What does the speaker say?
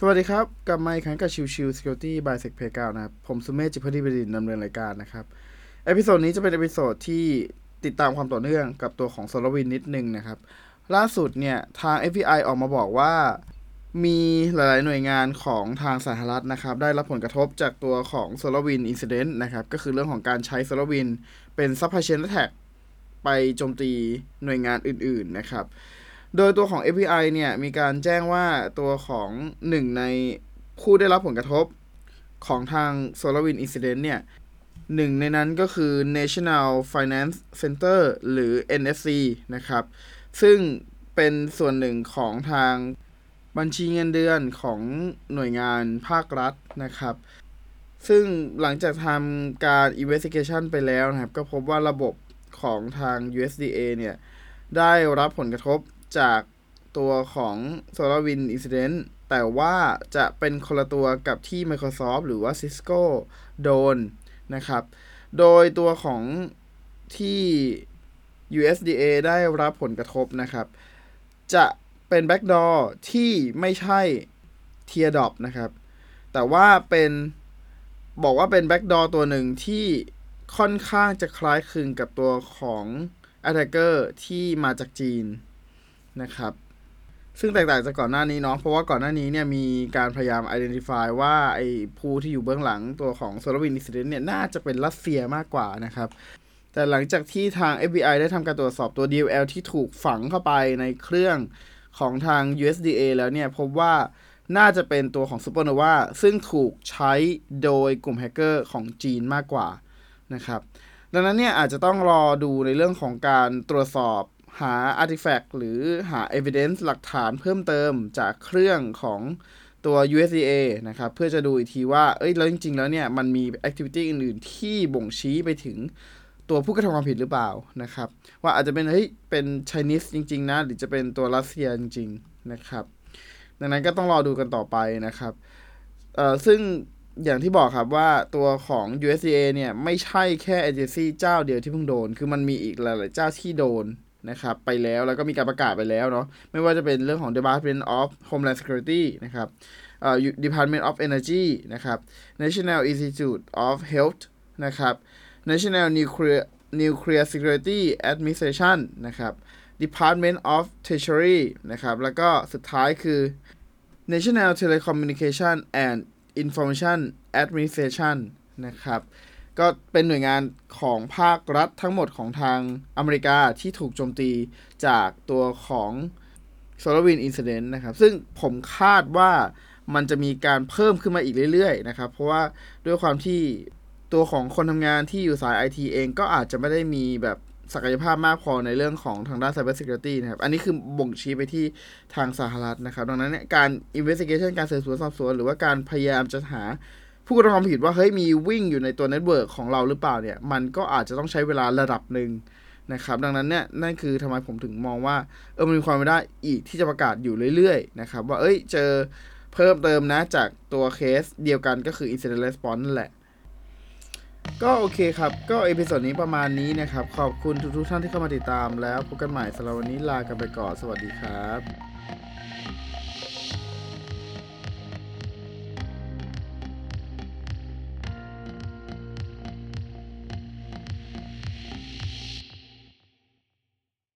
สวัสดีครับ กลับมาอีกครั้งกับชิวชิว Security by Sec p a y 9นะครับ ผมสุเมธจิตภักดีบดินทร์ ดำเนินรายการนะครับ episode นี้จะเป็น episode ที่ติดตามความต่อเนื่องกับตัวของ s o l a r w i n นิดนึงนะครับ ล่าสุดเนี่ย ทาง FBI ออกมาบอกว่า มีหลาย ๆ หน่วยงานของทางสหรัฐนะครับ ได้รับผลกระทบจากตัวของ SolarWind Incident นะครับ ก็คือเรื่องของการใช้ SolarWind เป็น Supply Chain Attack ไปโจมตีหน่วยงานอื่น ๆ นะครับ โดยตัวของ FBI เนี่ยมีการแจ้งว่าตัวของหนึ่งในผู้ได้รับผลกระทบของทาง SolarWind Incident เนี่ยหนึ่งในนั้นก็คือ National Finance Center หรือ NFC นะครับ ซึ่งเป็นส่วนหนึ่งของทางบัญชีเงินเดือนของหน่วยงานภาครัฐนะครับ ซึ่งหลังจากทำการ investigation ไปแล้วนะครับ ก็พบว่าระบบของทาง USDA เนี่ย ได้รับผลกระทบ จากตัวของ SolarWind Incident แต่ว่าจะเป็นคนละตัวกับที่ Microsoft หรือว่า Cisco โดนนะครับ โดยตัวของที่ USDA ได้รับผลกระทบนะครับ จะเป็น backdoor ที่ไม่ใช่ Teardrop นะครับ แต่ว่าเป็นบอกว่าเป็น backdoor ตัวหนึ่งที่ค่อนข้างจะคล้ายคลึงกับตัวของ attacker ที่มาจากจีน นะครับ ซึ่งแตกต่างจากก่อนหน้านี้เนาะเพราะว่าก่อนหน้านี้เนี่ยมีการพยายาม identify ว่าไอ้ผู้ที่อยู่เบื้องหลังตัวของ SolarWind Incident เนี่ยน่าจะเป็นรัสเซียมากกว่านะครับแต่หลังจากที่ทาง FBI ได้ทำการตรวจสอบตัว DLL ที่ถูกฝังเข้าไปในเครื่องของทาง USDA แล้วเนี่ย พบว่าน่าจะเป็นตัวของ Supernova ซึ่งถูกใช้โดยกลุ่มแฮกเกอร์ของจีนมากกว่านะครับ ดังนั้นเนี่ยอาจจะต้องรอดูในเรื่องของการตรวจสอบ หา artifact หรือหา evidence หลักฐานเพิ่มเติมจากเครื่องของตัว USDA นะครับ เพื่อจะดูอีกทีว่า เอ้ย แล้วจริง ๆ แล้วเนี่ย มันมี activity อื่น ๆ ที่บ่งชี้ไปถึงตัวผู้กระทำความผิดหรือเปล่านะครับ ว่าอาจจะเป็น เฮ้ย เป็น Chinese จริง ๆ นะ หรือจะเป็นตัวรัสเซียจริง ๆ นะครับ ดังนั้นก็ต้องรอดูกันต่อไปนะครับ เอ่อ ซึ่งอย่างที่บอกครับว่าตัวของ USDA เนี่ย ไม่ใช่แค่เอเจนซี่เจ้าเดียวที่เพิ่งโดน คือมันมีอีกหลาย ๆ เจ้าที่โดน นะครับไปแล้วแล้วก็มีการประกาศไปแล้วเนาะไม่ว่าจะเป็นเรื่องของ Department of Homeland Security นะครับเอ่อ Department of Energy นะครับ National Institute of Health นะครับ National Nuclear Nuclear Security Administration นะครับ Department of Treasury นะครับ แล้วก็สุดท้ายคือ National Telecommunication and Information Administration นะครับ ก็เป็นหน่วยงานของภาครัฐทั้งหมดของทางอเมริกาที่ถูกโจมตีจากตัวของ SolarWind Incident นะครับ ซึ่งผมคาดว่ามันจะมีการเพิ่มขึ้นมาอีกเรื่อยๆนะครับ เพราะว่าด้วยความที่ตัวของคนทำงานที่อยู่สาย IT เองก็อาจจะไม่ได้มีแบบศักยภาพมากพอในเรื่องของทางด้าน Cyber Security นะครับ อันนี้คือบ่งชี้ไปที่ทางสหรัฐนะครับ ดังนั้นเนี่ยการ investigation การสืบสวนสอบสวน หรือว่าการพยายามจะหา ผู้กระทำความผิดว่าเฮ้ยมีวิ่งอยู่ในตัว network ของเราหรือเปล่าเนี่ย มันก็อาจจะต้องใช้เวลาระดับหนึ่งนะครับ ดังนั้นเนี่ยนั่นคือทำไมผมถึงมองว่าเออมันมีความเป็นได้อีกที่จะประกาศอยู่เรื่อยๆนะครับว่าเอ้ยเจอเพิ่มเติมนะจากตัวเคสเดียวกันก็คือ incident response นั่นแหละก็โอเคครับ ก็ episode นี้ประมาณนี้นะครับ ขอบคุณทุกๆท่านที่เข้ามาติดตามแล้วพบกันใหม่สำหรับวันนี้ลากันไปก่อน สวัสดีครับ